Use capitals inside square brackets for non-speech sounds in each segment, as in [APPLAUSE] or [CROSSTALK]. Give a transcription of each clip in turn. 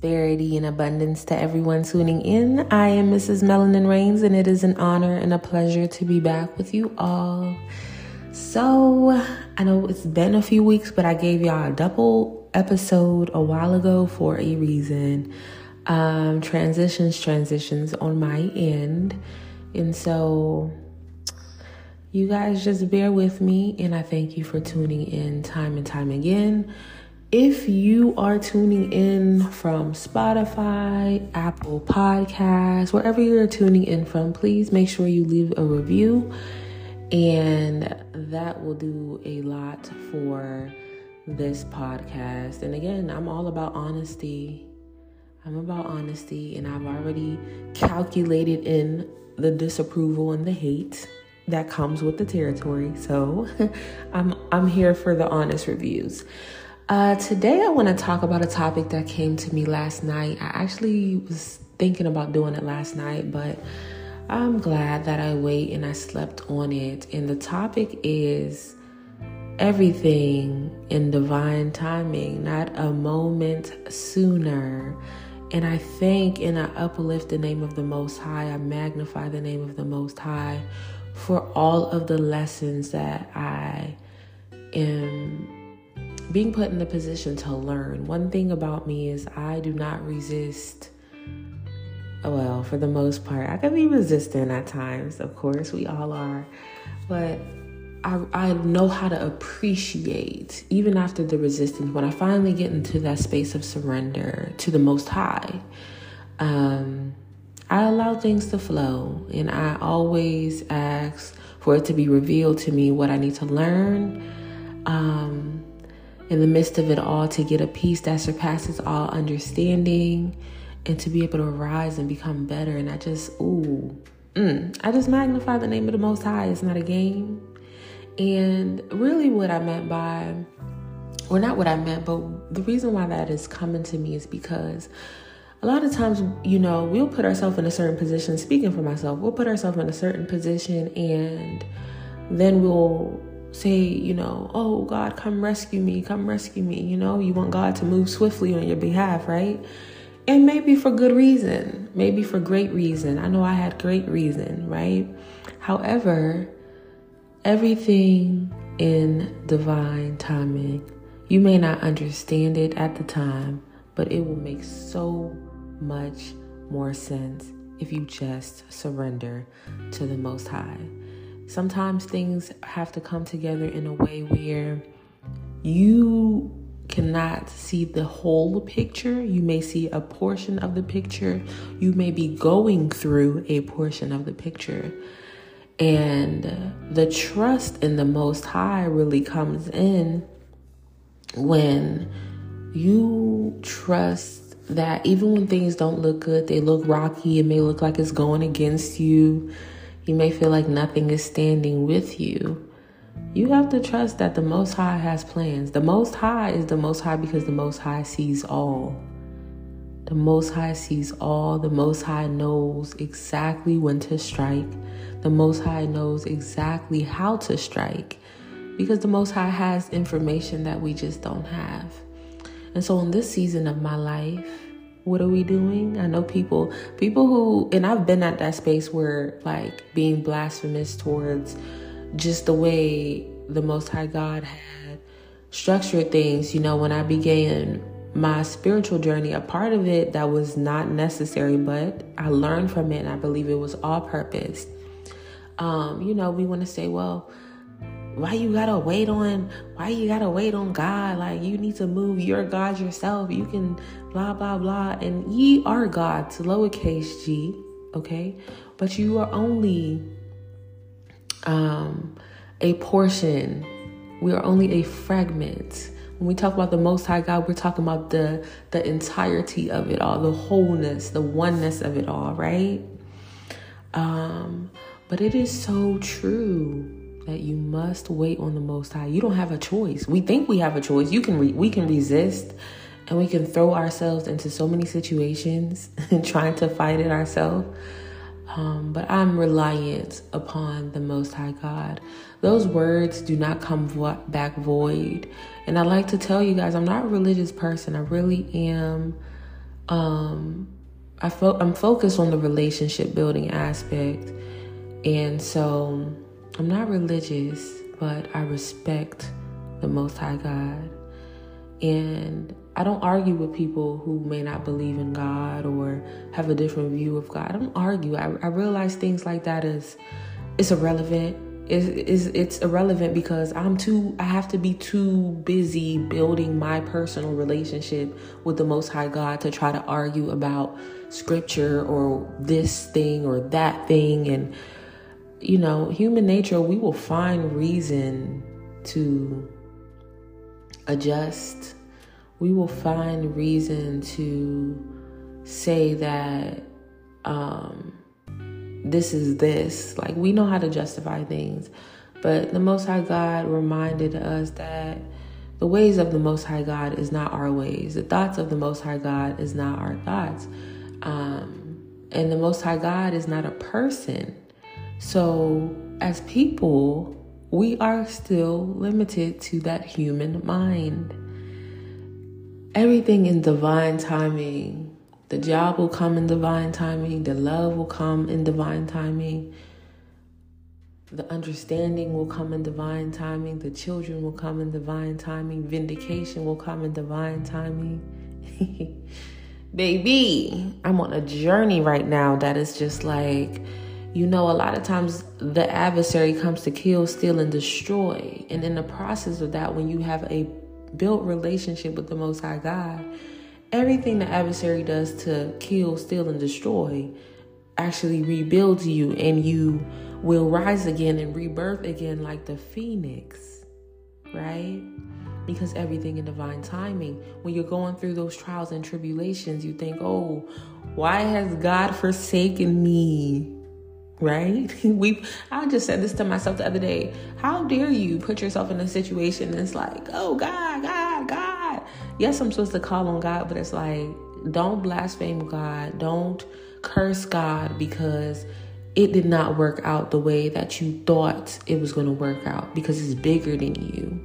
prosperity and abundance to everyone tuning in. I am Mrs. Melanin Rains, and it is an honor and a pleasure to be back with you all. So, I know it's been a few weeks, but I gave y'all a double episode a while ago for a reason. Um, transitions, transitions on my end. And so, you guys just bear with me, and I thank you for tuning in time and time again. If you are tuning in from Spotify, Apple Podcasts, wherever you're tuning in from, please make sure you leave a review. And that will do a lot for this podcast. And again, I'm all about honesty. I'm about honesty, and I've already calculated in the disapproval and the hate that comes with the territory. So [LAUGHS] I'm I'm here for the honest reviews. Uh, today, I want to talk about a topic that came to me last night. I actually was thinking about doing it last night, but I'm glad that I wait and I slept on it. And the topic is everything in divine timing, not a moment sooner. And I thank and I uplift the name of the Most High. I magnify the name of the Most High for all of the lessons that I am being put in the position to learn. One thing about me is I do not resist. Well, for the most part, I can be resistant at times. Of course, we all are, but I, I know how to appreciate even after the resistance. When I finally get into that space of surrender to the Most High, um, I allow things to flow, and I always ask for it to be revealed to me what I need to learn. Um, in the midst of it all to get a peace that surpasses all understanding and to be able to rise and become better. And I just, ooh, mm, I just magnify the name of the Most High. It's not a game. And really, what I meant by, or not what I meant, but the reason why that is coming to me is because a lot of times, you know, we'll put ourselves in a certain position, speaking for myself, we'll put ourselves in a certain position and then we'll say, you know, oh, God, come rescue me, come rescue me. You know, you want God to move swiftly on your behalf, right? And maybe for good reason, maybe for great reason. I know I had great reason, right? However, everything in divine timing, you may not understand it at the time, but it will make so much more sense if you just surrender to the Most High. Sometimes things have to come together in a way where you cannot see the whole picture. You may see a portion of the picture. You may be going through a portion of the picture. And the trust in the Most High really comes in when you trust that even when things don't look good, they look rocky, it may look like it's going against you you may feel like nothing is standing with you. You have to trust that the Most High has plans. The Most High is the Most High because the Most High sees all. The Most High sees all. The Most High knows exactly when to strike. The Most High knows exactly how to strike because the Most High has information that we just don't have. And so, in this season of my life, what are we doing? I know people, people who, and I've been at that space where like being blasphemous towards just the way the Most High God had structured things. You know, when I began my spiritual journey, a part of it that was not necessary, but I learned from it and I believe it was all purpose. Um, you know, we want to say, well, why you gotta wait on why you gotta wait on God? Like you need to move your God yourself. You can blah blah blah. And ye are gods, lowercase g, okay? But you are only um a portion. We are only a fragment. When we talk about the most high God, we're talking about the the entirety of it all, the wholeness, the oneness of it all, right? Um, but it is so true that you must wait on the most high. You don't have a choice. We think we have a choice. You can re- we can resist and we can throw ourselves into so many situations [LAUGHS] and trying to fight it ourselves. Um, but I'm reliant upon the Most High God. Those words do not come vo- back void. And I like to tell you guys, I'm not a religious person. I really am um, I fo- I'm focused on the relationship building aspect, and so I'm not religious, but I respect the Most High God, and I don't argue with people who may not believe in God or have a different view of God. I don't argue. I, I realize things like that is it's irrelevant. It's, it's irrelevant because I'm too I have to be too busy building my personal relationship with the most high God to try to argue about scripture or this thing or that thing and you know, human nature we will find reason to adjust we will find reason to say that um, this is this. Like, we know how to justify things. But the Most High God reminded us that the ways of the Most High God is not our ways. The thoughts of the Most High God is not our thoughts. Um, and the Most High God is not a person. So, as people, we are still limited to that human mind. Everything in divine timing. The job will come in divine timing, the love will come in divine timing, the understanding will come in divine timing, the children will come in divine timing, vindication will come in divine timing. [LAUGHS] Baby, I'm on a journey right now that is just like, you know, a lot of times the adversary comes to kill, steal, and destroy. And in the process of that, when you have a built relationship with the Most High God, everything the adversary does to kill, steal, and destroy actually rebuilds you, and you will rise again and rebirth again like the phoenix, right? Because everything in divine timing. When you're going through those trials and tribulations, you think, oh, why has God forsaken me? Right? [LAUGHS] We I just said this to myself the other day. How dare you put yourself in a situation that's like, oh God, God, God. Yes, I'm supposed to call on God, but it's like, don't blaspheme God. Don't curse God because it did not work out the way that you thought it was going to work out because it's bigger than you.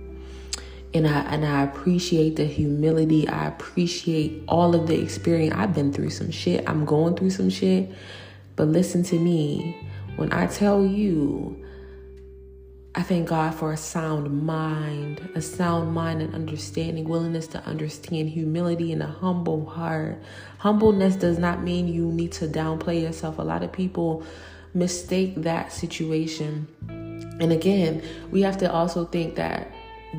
And I and I appreciate the humility. I appreciate all of the experience. I've been through some shit. I'm going through some shit. But listen to me. When I tell you, I thank God for a sound mind, a sound mind and understanding, willingness to understand, humility, and a humble heart. Humbleness does not mean you need to downplay yourself. A lot of people mistake that situation. And again, we have to also think that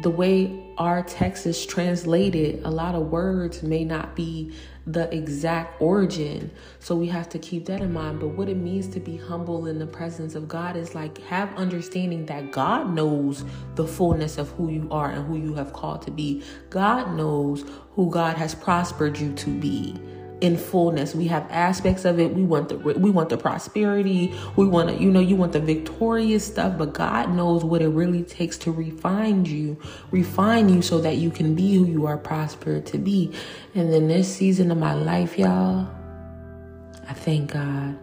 the way our text is translated, a lot of words may not be the exact origin. So we have to keep that in mind. But what it means to be humble in the presence of God is like have understanding that God knows the fullness of who you are and who you have called to be. God knows who God has prospered you to be in fullness. We have aspects of it. We want the we want the prosperity. We want to, you know, you want the victorious stuff, but God knows what it really takes to refine you, refine you so that you can be who you are prospered to be. And then this season of my life, y'all, I thank God.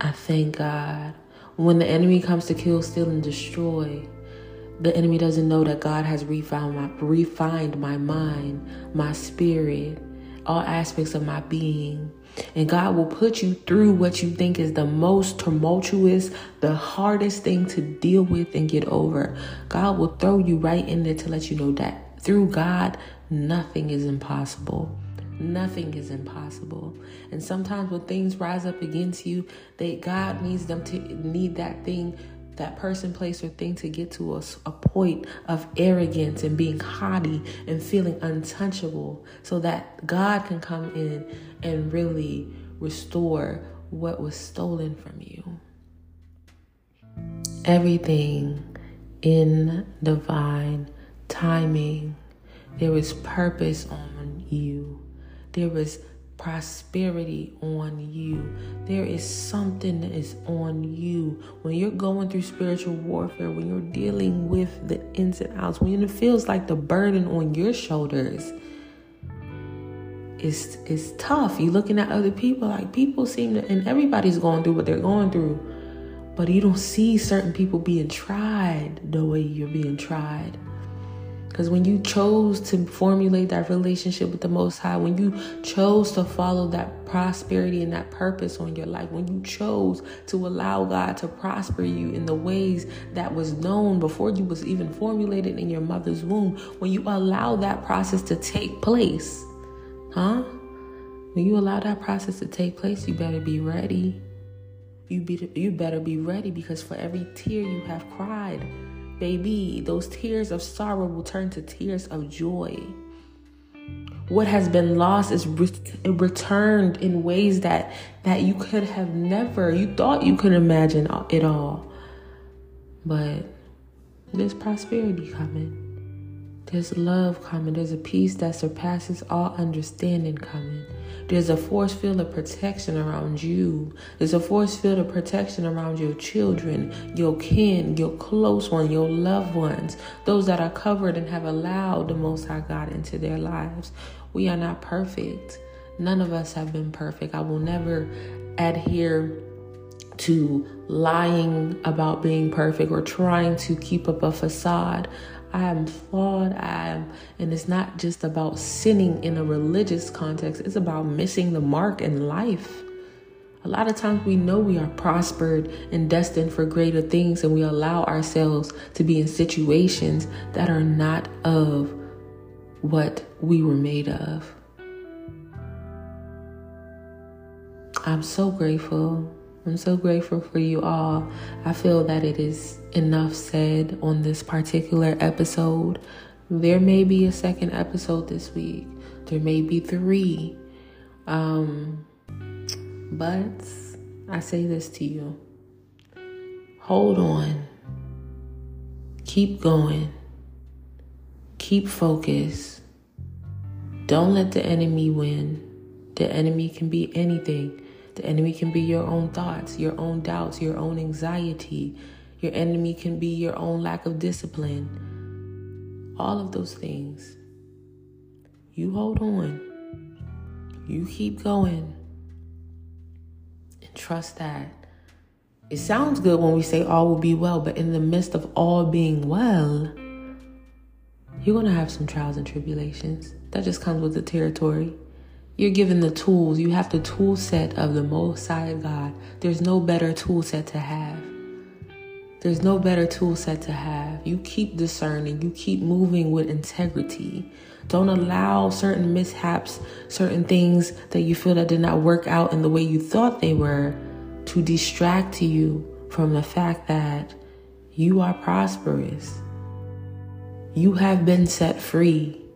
I thank God. When the enemy comes to kill, steal, and destroy, the enemy doesn't know that God has refined my, refined my mind, my spirit, all aspects of my being. And God will put you through what you think is the most tumultuous, the hardest thing to deal with and get over. God will throw you right in there to let you know that through God, nothing is impossible. Nothing is impossible. And sometimes when things rise up against you, that God needs them to need that thing that person, place, or thing to get to a, a point of arrogance and being haughty and feeling untouchable so that God can come in and really restore what was stolen from you. Everything in divine timing. There is purpose on you. There is prosperity on you. There is something that is on you. When you're going through spiritual warfare, when you're dealing with the ins and outs, when it feels like the burden on your shoulders, it's, it's tough. You're looking at other people like people seem to, and everybody's going through what they're going through, but you don't see certain people being tried the way you're being tried. Because when you chose to formulate that relationship with the Most High, when you chose to follow that prosperity and that purpose on your life, when you chose to allow God to prosper you in the ways that was known before you was even formulated in your mother's womb, when you allow that process to take place, huh? When you allow that process to take place, you better be ready. You be you better be ready because for every tear you have cried, baby, those tears of sorrow will turn to tears of joy. What has been lost is re- returned in ways that that you could have never, you thought you could imagine it all. But there's prosperity coming. There's love coming. There's a peace that surpasses all understanding coming. There's a force field of protection around you. There's a force field of protection around your children, your kin, your close ones, your loved ones, those that are covered and have allowed the Most High God into their lives. We are not perfect. None of us have been perfect. I will never adhere to lying about being perfect or trying to keep up a facade. I am flawed. I am, and it's not just about sinning in a religious context, it's about missing the mark in life. A lot of times we know we are prospered and destined for greater things, and we allow ourselves to be in situations that are not of what we were made of. I'm so grateful I'm so grateful for you all. I feel that it is enough said on this particular episode. There may be a second episode this week, there may be three. Um, but I say this to you hold on, keep going, keep focused. Don't let the enemy win. The enemy can be anything. The enemy can be your own thoughts, your own doubts, your own anxiety. Your enemy can be your own lack of discipline. All of those things. You hold on. You keep going. And trust that. It sounds good when we say all will be well, but in the midst of all being well, you're going to have some trials and tribulations. That just comes with the territory. You're given the tools. You have the tool set of the Most High God. There's no better tool set to have. There's no better tool set to have. You keep discerning. You keep moving with integrity. Don't allow certain mishaps, certain things that you feel that did not work out in the way you thought they were to distract you from the fact that you are prosperous. You have been set free.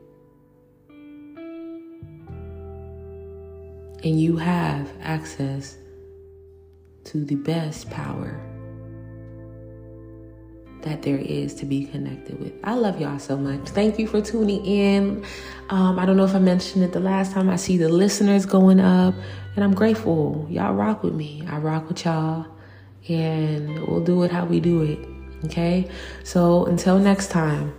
And you have access to the best power that there is to be connected with. I love y'all so much. Thank you for tuning in. Um, I don't know if I mentioned it the last time. I see the listeners going up, and I'm grateful. Y'all rock with me. I rock with y'all, and we'll do it how we do it. Okay? So until next time.